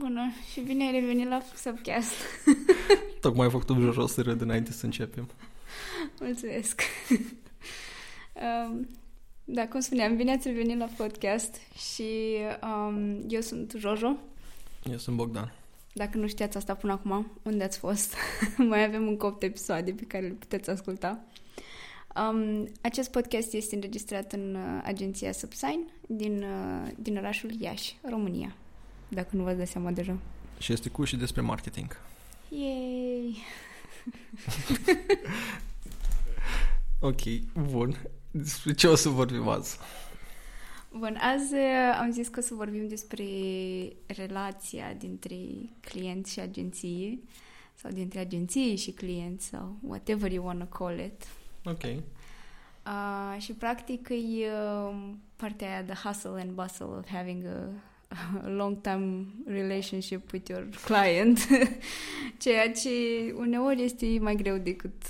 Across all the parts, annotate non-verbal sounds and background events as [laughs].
Bună, și bine ai revenit la Subcast. [laughs] Tocmai ai făcut Jojo să râd înainte să începem. Mulțumesc. [laughs] um, da, cum spuneam, bine ați revenit la podcast și um, eu sunt Jojo. Eu sunt Bogdan. Dacă nu știați asta până acum, unde ați fost? [laughs] Mai avem încă 8 episoade pe care le puteți asculta. Um, acest podcast este înregistrat în uh, agenția Subsign din, uh, din orașul Iași, România. Dacă nu v-ați dat seama deja. Și este cu și despre marketing. Yay! [laughs] ok, bun. Despre ce o să vorbim azi? Bun, azi uh, am zis că o să vorbim despre relația dintre client și agenție sau dintre agenție și client sau whatever you want to call it. Ok. Uh, și practic e uh, partea aia the hustle and bustle of having a, [laughs] a long-term relationship with your client, [laughs] ceea ce uneori este mai greu decât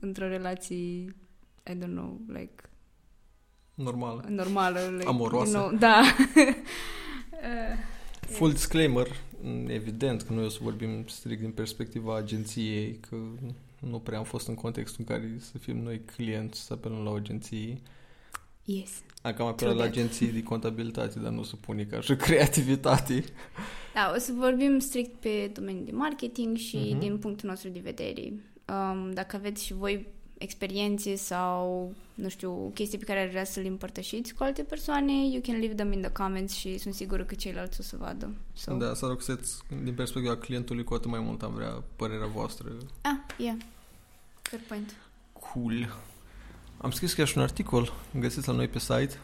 într-o relație, I don't know, like Normală. normală. Like, Amoroasă. You know, da. [laughs] Uh, Full disclaimer, evident că noi o să vorbim strict din perspectiva agenției, că nu prea am fost în contextul în care să fim noi clienți, să apelăm la o agenție. Yes. Dacă am True apelat la that. agenții de contabilitate, dar nu să pune ca și creativitate. Da, o să vorbim strict pe domeniul de marketing și Mhm. din punctul nostru de vedere. Um, dacă aveți și voi experiențe sau, nu știu, chestii pe care ar vrea să le împărtășiți cu alte persoane, you can leave them in the comments și sunt sigură că ceilalți o să vadă. So, Da, să rog să din perspectiva clientului, cu atât mai mult am vrea părerea voastră. Ah, yeah. Fair point. Cool. Am scris chiar și un articol, găsiți la noi pe site.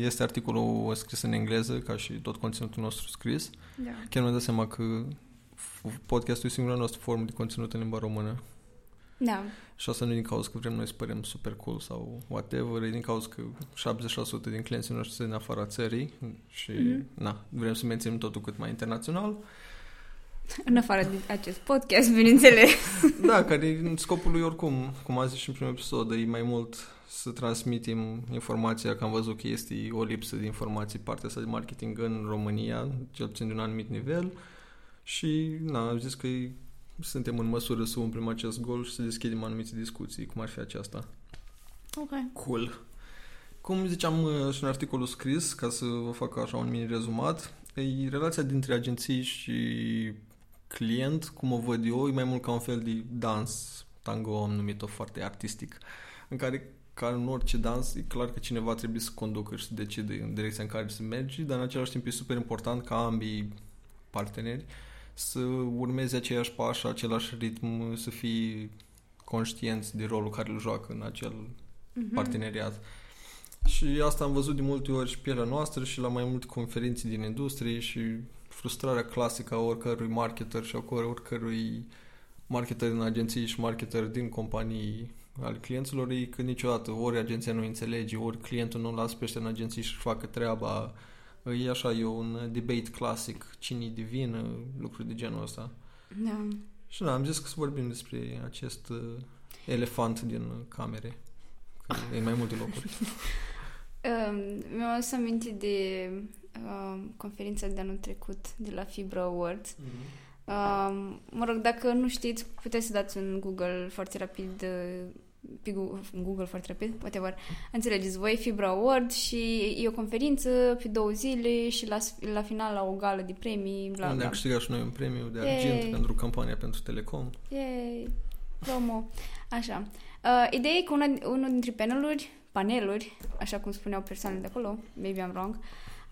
Este articolul scris în engleză, ca și tot conținutul nostru scris. Da. Chiar mi-am dat seama că f- podcastul e singura noastră formă de conținut în limba română. Da. Și asta nu e din cauza că vrem noi să părem super cool sau whatever, e din cauza că 70% din clienții noștri sunt din afara țării și Mhm. na, vrem să menținem totul cât mai internațional. În afară de acest podcast, bineînțeles. Da, care e scopul lui oricum, cum a zis și în primul episod, e mai mult să transmitem informația, că am văzut că este o lipsă de informații partea asta de marketing în România, cel puțin de un anumit nivel și na, am zis că e- suntem în măsură să umplem acest gol și să deschidem anumite discuții, cum ar fi aceasta. ok. Cool. Cum ziceam uh, și în articolul scris, ca să vă fac așa un mini rezumat, e relația dintre agenții și client, cum o văd eu, e mai mult ca un fel de dans, tango am numit-o foarte artistic, în care ca în orice dans, e clar că cineva trebuie să conducă și să decide în direcția în care să mergi, dar în același timp e super important ca ambii parteneri să urmeze aceiași pași, același ritm, să fii conștienți de rolul care îl joacă în acel Mhm. parteneriat. Și asta am văzut de multe ori și pe pielea noastră și la mai multe conferințe din industrie și frustrarea clasică a oricărui marketer și a oricărui marketer în agenții și marketer din companii al clienților e că niciodată ori agenția nu înțelege, ori clientul nu lasă pe ăștia în agenții și facă treaba. E așa, e un debate clasic, cine de vină, lucruri de genul ăsta. Da. Și da, am zis că să vorbim despre acest uh, elefant din camere. Că e în mai multe locuri. [laughs] Um, mi-am adus aminte de um, conferința de anul trecut de la Fibra Awards. Um, mă rog, dacă nu știți, puteți să dați în Google foarte rapid uh, pe Google, în Google foarte rapid, whatever. Înțelegeți voi Fibra Award și e o conferință pe două zile și la, la final la o gală de premii, bla Unde bla. am câștigat și noi un premiu de Yay. argint pentru campania pentru Telecom. Yay! Promo. Așa. Uh, ideea e că una, unul dintre paneluri, paneluri, așa cum spuneau persoanele de acolo, maybe I'm wrong,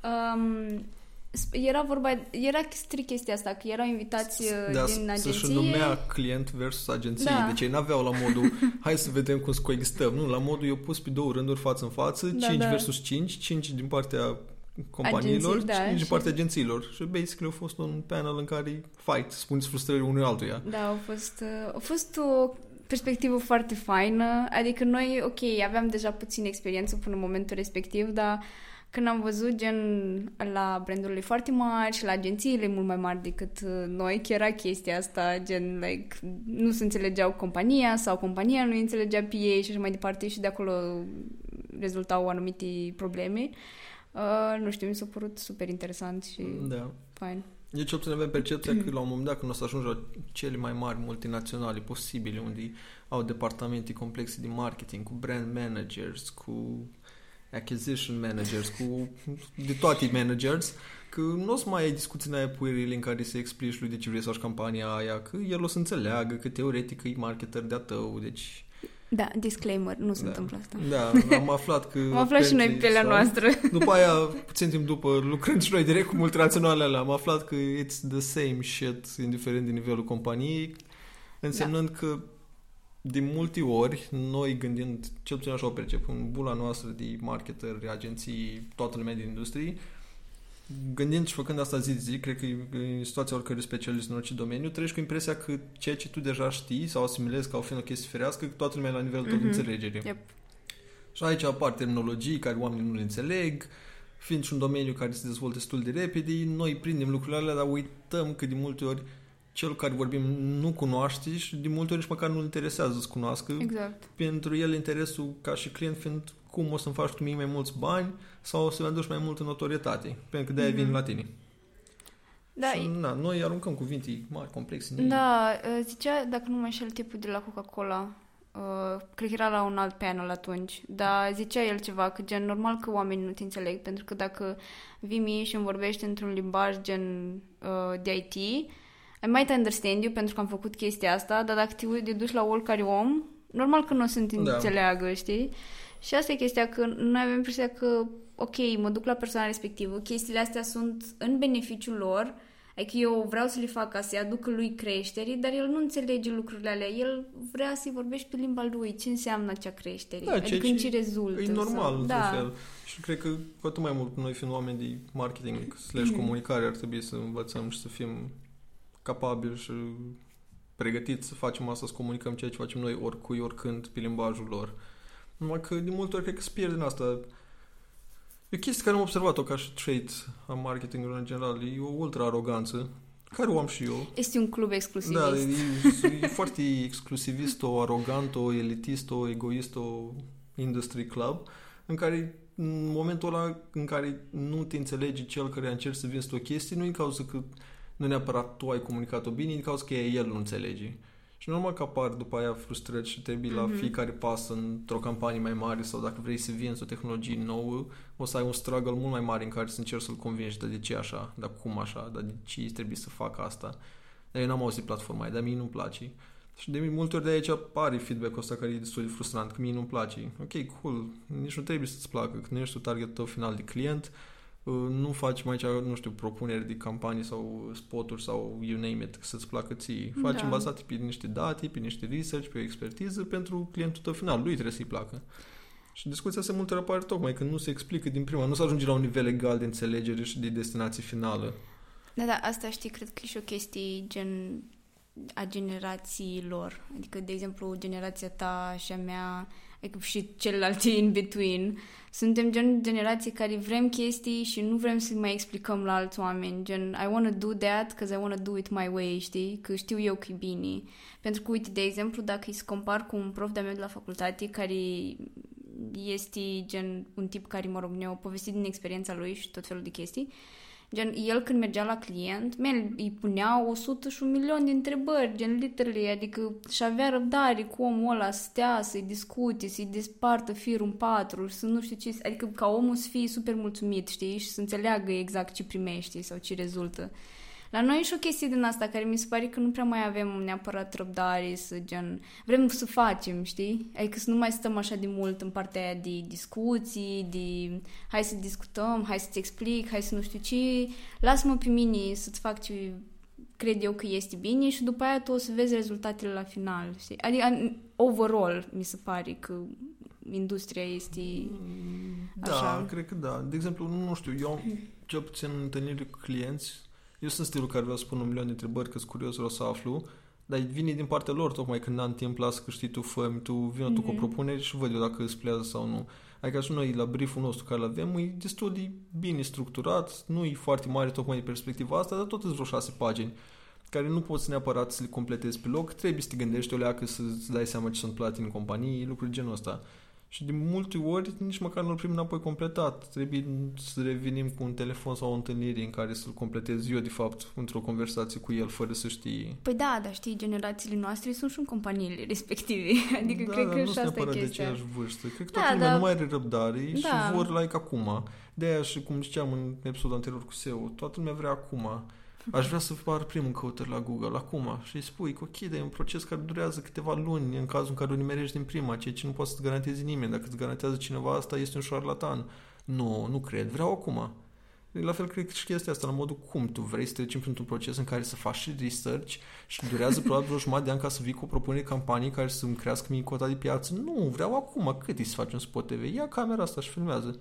um, sp- era vorba, era strict chestia asta, că erau invitați uh, De a din să-și agenție. numea client versus agenție. Da. Deci ei n-aveau la modul [laughs] hai să vedem cum să coexistăm. Nu, la modul eu pus pe două rânduri față în față, Da, 5 da. versus 5, 5 din partea companiilor, Agenții, da, 5 din și- partea agențiilor. Și basically a fost un panel în care fight, spuneți frustrările unui altuia. Da, a fost, uh, a fost o perspectivă foarte faină, adică noi, ok, aveam deja puțin experiență până în momentul respectiv, dar când am văzut gen la brandurile foarte mari și la agențiile mult mai mari decât uh, noi, chiar era chestia asta, gen, like, nu se înțelegeau compania sau compania nu înțelegea pe ei și așa mai departe și de acolo rezultau anumite probleme. Uh, nu știu, mi s-a părut super interesant și Da. fain. Eu ce puțin avem percepția că la un moment dat când o să ajungi la cele mai mari multinaționale posibile, unde au departamente complexe de marketing, cu brand managers, cu acquisition managers, cu de toate managers, că nu o să mai ai discuții în aia puerile în care să explici lui de ce vrei să faci campania aia, că el o să înțeleagă că teoretic e marketer de-a tău, deci... Da, disclaimer, nu se da. întâmplă asta. Da, am [laughs] aflat că... am aflat și noi pielea sau, noastră. [laughs] După aia, puțin timp după, lucrând și noi direct cu multinaționale alea, am aflat că it's the same shit, indiferent de nivelul companiei, însemnând da. că de multe ori, noi gândind, cel puțin așa o percep, în bula noastră de marketeri, agenții, toată lumea din industrie, gândind și făcând asta zi de zi, cred că în situația oricărui specialist în orice domeniu, treci cu impresia că ceea ce tu deja știi sau asimilezi ca o fiind o chestie firească, că toată lumea e la nivelul mm-hmm. tău de mhm. înțelegere. Yep. Și aici apar terminologii care oamenii nu le înțeleg, fiind și un domeniu care se dezvoltă destul de repede, noi prindem lucrurile alea, dar uităm că de multe ori cel care vorbim nu cunoaște și de multe ori nici măcar nu-l interesează să cunoască. Exact. Pentru el interesul ca și client fiind cum o să-mi faci tu mie mai mulți bani sau o să-mi aduci mai multă notorietate, pentru că de-aia mm-hmm. vin la tine. Da, și, na, noi aruncăm cuvinte mari, complexe. Da, uh, zicea, dacă nu mă înșel, tipul de la Coca-Cola, uh, cred că era la un alt panel atunci, dar zicea el ceva, că gen, normal că oamenii nu te înțeleg, pentru că dacă vii mie și îmi vorbești într-un limbaj gen uh, de IT, I might understand you pentru că am făcut chestia asta, dar dacă te duci la oricare om, normal că nu o să te da. înțeleagă, știi? Și asta e chestia, că noi avem impresia că, ok, mă duc la persoana respectivă, chestiile astea sunt în beneficiul lor, adică eu vreau să le fac ca să-i aducă lui creșterii, dar el nu înțelege lucrurile alea. El vrea să-i vorbești pe limba lui, ce înseamnă acea creștere, da, adică în ce rezultă. E normal, sau... da. fel. Și cred că cu atât mai mult noi fiind oameni de marketing slash comunicare ar trebui să învățăm și să fim capabili și pregătiți să facem asta, să comunicăm ceea ce facem noi oricui, oricând, pe limbajul lor. Numai că de multe ori cred că se pierde în asta. E o chestie care am observat-o ca și trait a marketingului în general. E o ultra aroganță care o am și eu. Este un club exclusivist. Da, e, e foarte exclusivist, o arogant, o elitist, o egoist, o industry club, în care în momentul ăla în care nu te înțelegi cel care încerci să vinzi o chestie, nu e cauza că nu neapărat tu ai comunicat-o bine, e cauza că el nu înțelege. Și normal că apar după aia frustrări și trebuie mm-hmm. la mhm. fiecare pas într-o campanie mai mare sau dacă vrei să vinzi o tehnologie nouă, o să ai un struggle mult mai mare în care să încerci să-l convingi de, de ce așa, dar cum așa, dar de ce trebuie să fac asta. Dar eu n-am auzit platforma aia, dar mie nu-mi place. Și de multe ori de aici apare feedback-ul ăsta care e destul de frustrant, că mie nu-mi place. Ok, cool, nici nu trebuie să-ți placă, că nu ești tu targetul tău final de client, Uh, nu faci mai cea, nu știu, propuneri de campanii sau spoturi sau you name it, să-ți placă ție. Faci da. bazate pe niște date, pe niște research, pe o expertiză pentru clientul tău final. Lui trebuie să-i placă. Și discuția se multe apare tocmai când nu se explică din prima, nu se ajunge la un nivel egal de înțelegere și de destinație finală. Da, da, asta știi, cred că e și o chestie gen a generațiilor. Adică, de exemplu, generația ta și a mea adică și celălalt in between. Suntem gen generații care vrem chestii și nu vrem să mai explicăm la alți oameni. Gen, I want to do that because I want to do it my way, știi? Că știu eu că e bine. Pentru că, uite, de exemplu, dacă îi compar cu un prof de-a meu de la facultate care este gen un tip care, mă rog, ne-a povestit din experiența lui și tot felul de chestii, Gen, el când mergea la client, man, îi punea 100 și un milion de întrebări, gen, literally, adică și avea răbdare cu omul ăla să stea, să-i discute, să-i despartă firul în patru, să nu știu ce, adică ca omul să fie super mulțumit, știi, și să înțeleagă exact ce primește sau ce rezultă. La noi e și o chestie din asta care mi se pare că nu prea mai avem neapărat răbdare să gen... Vrem să facem, știi? Adică să nu mai stăm așa de mult în partea aia de discuții, de hai să discutăm, hai să-ți explic, hai să nu știu ce, lasă-mă pe mine să-ți fac ce cred eu că este bine și după aia tu o să vezi rezultatele la final, știi? Adică, overall, mi se pare că industria este da, așa. Da, cred că da. De exemplu, nu știu, eu cel puțin întâlniri cu clienți eu sunt stilul care vreau să pun un milion de întrebări, că sunt curios, vreau să aflu, dar vine din partea lor, tocmai când am timp, las că știi tu, fă tu, vină mm-hmm. tu cu o mhm. propunere și văd eu dacă îți plează sau nu. Adică și noi, la brieful nostru care îl avem, e destul de bine structurat, nu e foarte mare tocmai din perspectiva asta, dar tot îți vreo șase pagini care nu poți neapărat să le completezi pe loc, trebuie să te gândești o leacă să-ți dai seama ce sunt plate în companii, lucruri genul ăsta. Și de multe ori nici măcar nu-l primim înapoi completat. Trebuie să revenim cu un telefon sau o întâlnire în care să-l completez eu, de fapt, într-o conversație cu el, fără să știi. Păi da, dar știi, generațiile noastre sunt și în companiile respective. [laughs] Adică da, cred dar că nu și asta e de chestia. aceeași vârstă. Cred că Da, toată lumea dar- nu mai are răbdare Da. și vor like acum. De aia și cum ziceam în episodul anterior cu SEO, toată lumea vrea acum. Aș vrea să par primul în căutări la Google acum și îi spui că ok, dar e un proces care durează câteva luni în cazul în care o nimerești din prima, ceea ce nu poate să-ți garanteze nimeni. Dacă îți garantează cineva asta, este un șarlatan. Nu, nu cred, vreau acum. La fel cred că și chestia asta, la modul cum tu vrei să trecem printr-un proces în care să faci și research și durează probabil o jumătate de an ca să vii cu o propunere de campanii care să-mi crească mie cota de piață. Nu, vreau acum. Cât e să faci un spot TV? Ia camera asta și filmează.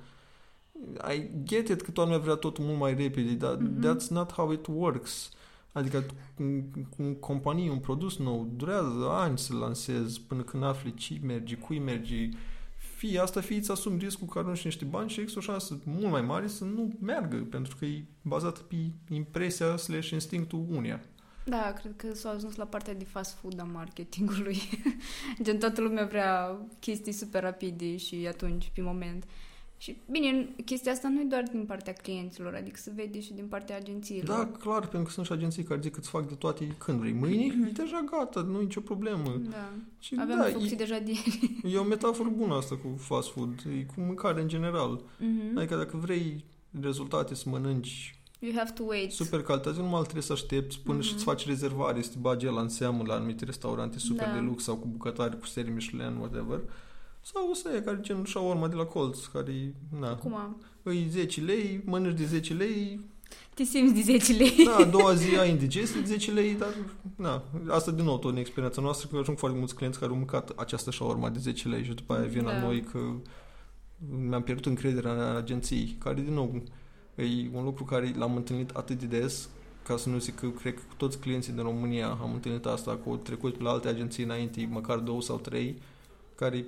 I get it că toată lumea vrea totul mult mai repede, dar Mhm. that's not how it works. Adică un, un companie, un produs nou, durează ani să lansezi până când afli ce merge, cui merge. Fie asta, fie îți asumi riscul că arunci niște bani și există o șansă mult mai mare să nu meargă, pentru că e bazat pe impresia slash instinctul unia. Da, cred că s-au ajuns la partea de fast food a marketingului. [laughs] Gen, toată lumea vrea chestii super rapide și atunci, pe moment. Și, bine, chestia asta nu e doar din partea clienților, adică se vede și din partea agențiilor. Da, clar, pentru că sunt și agenții care zic că îți fac de toate când vrei. Mâine e [clears throat] deja gata, nu e nicio problemă. Da. Și Aveam da, făcut e, deja de... e o metaforă bună asta cu fast food, e cu mâncare în general. Mhm. Adică dacă vrei rezultate să mănânci You have to wait. super calitate, nu mai trebuie să aștepți până Mhm. și îți faci rezervare, să te bagi el în seamă la anumite restaurante super Da. de lux sau cu bucătari cu serii Michelin, whatever. Sau o să e care gen shawarma de la colț, care e, na, Acum, îi 10 lei, mănânci de 10 lei, te simți de 10 lei. Da, a doua zi [laughs] ai indigestie, 10 lei, dar na, asta din nou tot în experiența noastră, că ajung foarte mulți clienți care au mâncat această shawarma de 10 lei și după aia vin la Da. noi că mi-am pierdut încrederea în agenții, care din nou e un lucru care l-am întâlnit atât de des, ca să nu zic că cred că cu toți clienții din România am întâlnit asta, că au trecut pe la alte agenții înainte, măcar două sau trei, care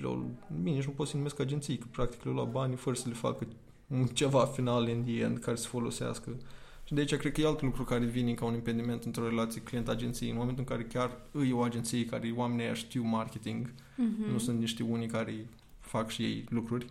le-au, bine, nici nu pot să numesc agenții, că practic le-au luat bani fără să le facă un ceva final in the end care să folosească. Și de aici cred că e alt lucru care vine ca un impediment într-o relație client-agenție. În momentul în care chiar îi o agenție care oamenii ăia știu marketing, Mhm. nu sunt niște unii care fac și ei lucruri.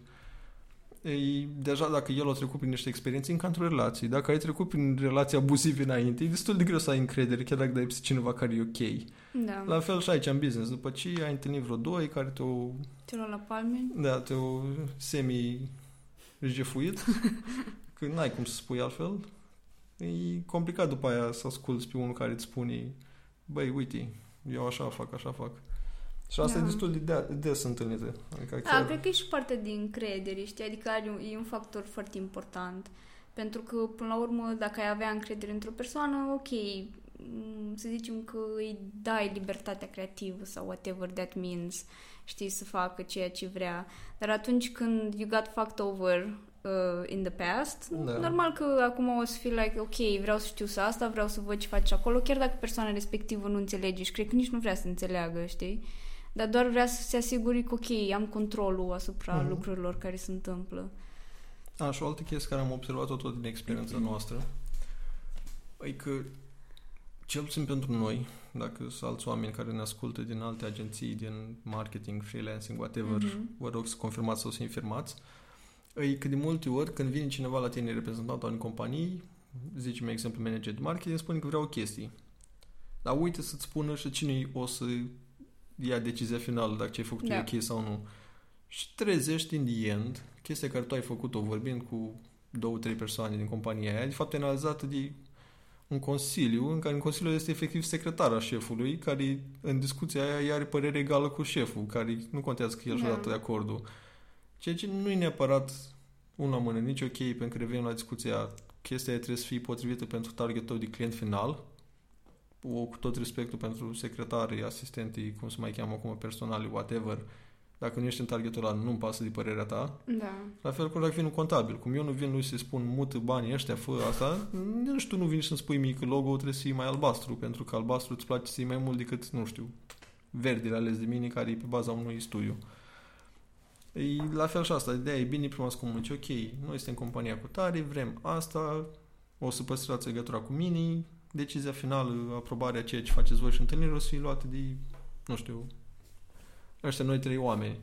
Ei, deja dacă el a trecut prin niște experiențe, încă într-o relație. Dacă ai trecut prin relații abuzive înainte, e destul de greu să ai încredere, chiar dacă dai pe cineva care e ok. Da. La fel și aici în business. După ce ai întâlnit vreo doi care te-au, Te luat la palme? da, te-au semi jefuit, [laughs] că n-ai cum să spui altfel, e complicat după aia să asculți pe unul care îți spune băi, uite, eu așa fac, așa fac. Și asta Da. e destul de de- des întâlnită. Adică Da, chiar... cred că e și parte din încredere, știi? Adică are un, e un factor foarte important. Pentru că, până la urmă, dacă ai avea încredere într-o persoană, ok, m, să zicem că îi dai libertatea creativă sau whatever that means, știi, să facă ceea ce vrea. Dar atunci când you got fucked over uh, in the past, Da. normal că acum o să fii like, ok, vreau să știu să asta, vreau să văd ce faci acolo, chiar dacă persoana respectivă nu înțelege și cred că nici nu vrea să înțeleagă, știi? Dar doar vrea să se asigure că, ok, am controlul asupra Mhm. lucrurilor care se întâmplă. A, și o altă chestie care am observat-o tot din experiența noastră e că, cel puțin pentru noi, dacă sunt alți oameni care ne ascultă din alte agenții, din marketing, freelancing, whatever, Mhm. vă rog să confirmați sau să infirmați, e că de multe ori când vine cineva la tine reprezentant al unei companii, zicem exemplu manager de marketing, spune că vrea o chestie. Dar uite să-ți spună și cine o să ia decizia finală dacă ce ai făcut Da. e ok sau nu. Și trezești in the end chestia care tu ai făcut-o vorbind cu două, trei persoane din compania aia, de fapt e analizată de un consiliu, în care în consiliu este efectiv secretara șefului, care în discuția aia ea are părere egală cu șeful, care nu contează că el și-a Da. dat de acordul. Ceea ce nu e neapărat una mână, nici ok, pentru că revenim la discuția chestia aia trebuie să fie potrivită pentru targetul tău de client final, o, cu tot respectul pentru secretarii, asistentii, cum se mai cheamă acum, personali, whatever, dacă nu ești în targetul ăla, nu-mi pasă de părerea ta. Da. La fel cum dacă vin un contabil. Cum eu nu vin lui să-i spun mută banii ăștia, fă asta, nici tu nu vin să-mi spui mie că logo trebuie să fie mai albastru, pentru că albastru îți place să fie mai mult decât, nu știu, verdele ales de mine, care e pe baza unui studiu. E la fel și asta, ideea e bine prima să comunici, ok, noi suntem compania cu tare, vrem asta, o să păstrați legătura cu mine, decizia finală, aprobarea ceea ce faceți voi și întâlniri o să fie luată de, nu știu, ăștia noi trei oameni.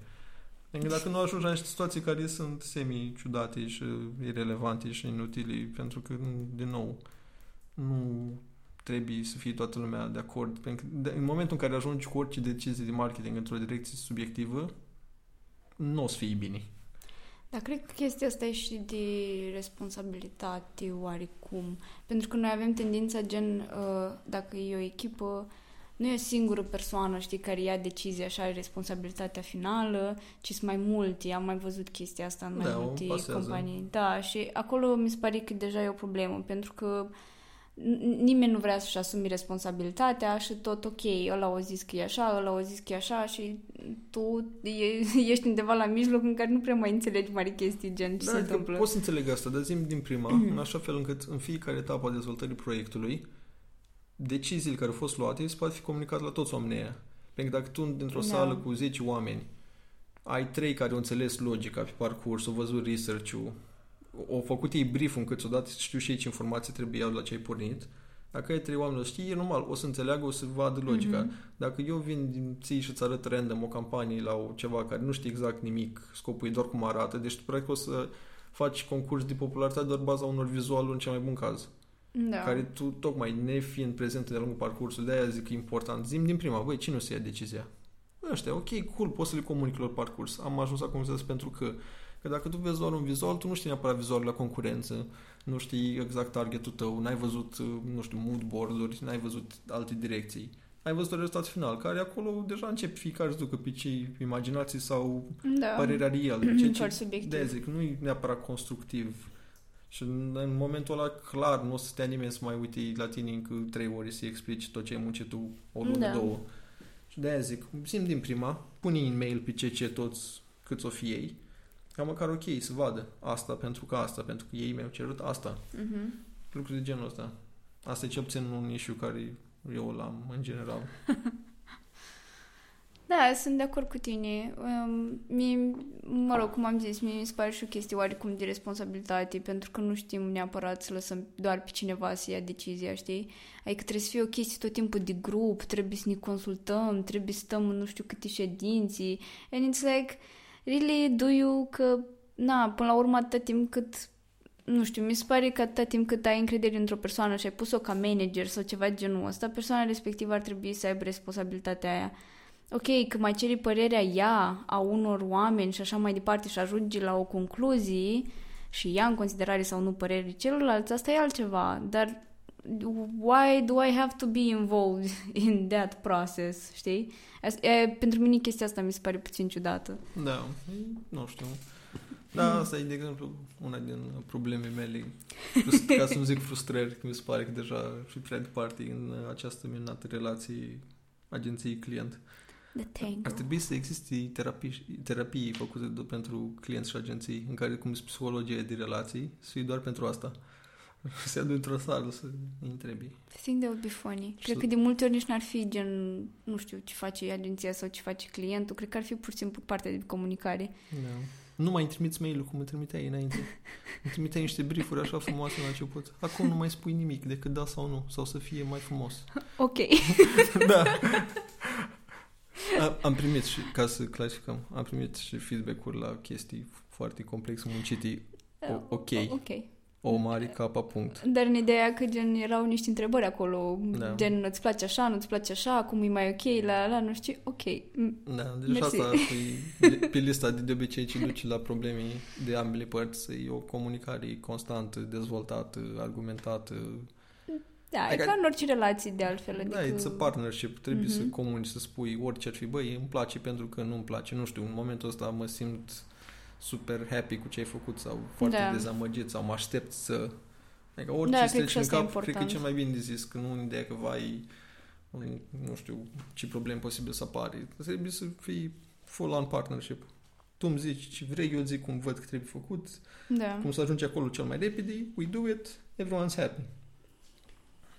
Adică dacă nu ajungi la niște situații care sunt semi-ciudate și irelevante și inutile, pentru că, din nou, nu trebuie să fie toată lumea de acord. Pentru că în momentul în care ajungi cu orice decizie de marketing într-o direcție subiectivă, nu o să fie bine. Dar cred că chestia asta e și de responsabilitate oarecum. Pentru că noi avem tendința gen, uh, dacă e o echipă, nu e o singură persoană, știi, care ia decizia și are responsabilitatea finală, ci sunt mai multe. Am mai văzut chestia asta în mai Da, o multe pasează. companii. Da, și acolo mi se pare că deja e o problemă, pentru că n- nimeni nu vrea să-și asume responsabilitatea și tot ok, ăla o zis că e așa, ăla o zis că e așa și tu e, [laughs] ești undeva la mijloc în care nu prea mai înțelegi mari chestii gen ce Da, se că întâmplă. pot să înțeleg asta, dar zim din prima, Mhm. în așa fel încât în fiecare etapă a dezvoltării proiectului, deciziile care au fost luate se poate fi comunicate la toți oamenii ăia. Pentru că dacă tu dintr-o Da. sală cu 10 oameni ai trei care au înțeles logica pe parcurs, au văzut research-ul, au făcut ei brief încât odată știu și ei ce informații trebuie iau de la ce ai pornit, dacă ai trei oameni o știi, e normal, o să înțeleagă, o să vadă logica. Mhm. Dacă eu vin din ții și îți arăt random o campanie la o, ceva care nu știi exact nimic, scopul e doar cum arată, deci tu practic o să faci concurs de popularitate doar baza unor vizualuri în cel mai bun caz. Da. Care tu, tocmai nefiind prezent de-a lungul parcursului, de-aia zic că e important. Zim din prima, băi, cine o să ia decizia? Ăștia, ok, cool, poți să le comunic lor parcurs. Am ajuns acum să pentru că Că dacă tu vezi doar un vizual, tu nu știi neapărat vizualul la concurență, nu știi exact targetul tău, n-ai văzut, nu știu, mood board-uri, n-ai văzut alte direcții. Ai văzut un rezultat final, care acolo deja începe fiecare să ducă pe cei imaginații sau da. părerea reală. [clears throat] Ceea Foarte ce, subiectiv. de zic, nu e neapărat constructiv. Și în, în momentul ăla, clar, nu o să stea nimeni să mai uite la tine încă trei ori să-i explici tot ce ai muncit tu o lună, Da. două. Și de-aia zic, sim din prima, pune în mail pe ce ce toți câți o fie ei, ca măcar ok, să vadă asta pentru că asta, pentru că ei mi-au cerut asta. Mhm. Lucruri de genul ăsta. Asta e ce puțin un issue care eu l-am în general. [laughs] [laughs] Da, sunt de acord cu tine. Um, mie, mă rog, cum am zis, mie mi se pare și o chestie oarecum de responsabilitate, pentru că nu știm neapărat să lăsăm doar pe cineva să ia decizia, știi? Adică trebuie să fie o chestie tot timpul de grup, trebuie să ne consultăm, trebuie să stăm în nu știu câte ședinții. And it's like, really, do you că, na, până la urmă atâta timp cât nu știu, mi se pare că atâta timp cât ai încredere într-o persoană și ai pus-o ca manager sau ceva de genul ăsta, persoana respectivă ar trebui să aibă responsabilitatea aia. Ok, că mai ceri părerea ea a unor oameni și așa mai departe și ajungi la o concluzie și ia în considerare sau nu părerii celorlalți, asta e altceva, dar why do I have to be involved [laughs] in that process, știi? As- E, pentru mine chestia asta mi se pare puțin ciudată. Da, e, nu știu. Da, asta e, de exemplu, una din problemele mele, frust- ca să nu zic frustrări, că mi se pare că deja și prea departe în această minunată relație agenții-client. The tango. Ar trebui să existe terapii, terapii făcute de, pentru clienți și agenții, în care, cum zice, psihologia de relații, să fie doar pentru asta. [laughs] Să ia într-o sală să îi întrebi. I think that would be funny. Și Cred să- că de multe ori nici n-ar fi gen, nu știu, ce face agenția sau ce face clientul. Cred că ar fi pur și simplu partea de comunicare. Da. Nu mai îmi trimiți mail-ul cum îmi trimiteai înainte. Îmi trimiteai niște briefuri așa frumoase la început. Acum nu mai spui nimic decât da sau nu, sau să fie mai frumos. [laughs] Ok. [laughs] da. A, am primit și, ca să clarificăm, am primit și feedback-uri la chestii foarte complexe muncite. O- ok. Ok. O mare capa punct. Dar în ideea că gen erau niște întrebări acolo, Da. gen îți place așa, nu-ți place așa, cum e mai ok, la la, nu știu, ok. Mm, Da, deci Mersi. asta e [laughs] de- pe lista de, de obicei ce duce la probleme de ambele părți. E o comunicare constantă, dezvoltată, argumentată. Da, e Adică- ca în orice relație de altfel. Adică... Da, it's a partnership. Trebuie să Mhm. comunici, să spui orice ar fi. Băi, îmi place pentru că nu îmi place. Nu știu, în momentul ăsta mă simt super happy cu ce ai făcut sau foarte Da. dezamăgit sau mă aștept să... Adică orice Da, da, cred că trece și în asta e cap, cred că e important. cel mai bine de zis, că nu în ideea că vai, nu știu, ce probleme posibil să apare. Trebuie să fii full-on partnership. Tu îmi zici ce vrei, eu zic cum văd că trebuie făcut, Da. cum să ajungi acolo cel mai repede, we do it, everyone's happy.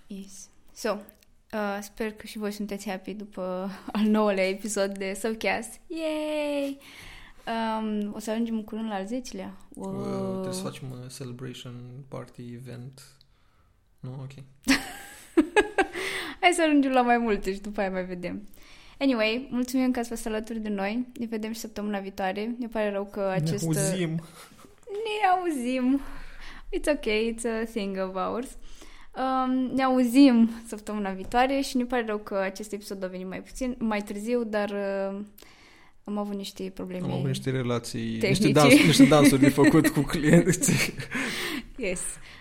Yes. So, uh, sper că și voi sunteți happy după al nouălea episod de Subcast. Yay! Um, o să ajungem în curând la al zecelea. Wow. Uh, trebuie să facem un celebration party event. Nu? Ok. [laughs] Hai să ajungem la mai multe și după aia mai vedem. Anyway, mulțumim că ați fost alături de noi. Ne vedem și săptămâna viitoare. Ne pare rău că acest... Ne auzim. Ne auzim. It's okay, it's a thing of ours. Um, ne auzim săptămâna viitoare și ne pare rău că acest episod a venit mai puțin, mai târziu, dar uh, am avut niște probleme Am avut niște relații, tehnice. niște, dans, niște dansuri de făcut cu [laughs] clienții. Yes.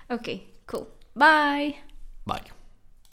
Ok, cool. Bye! Bye!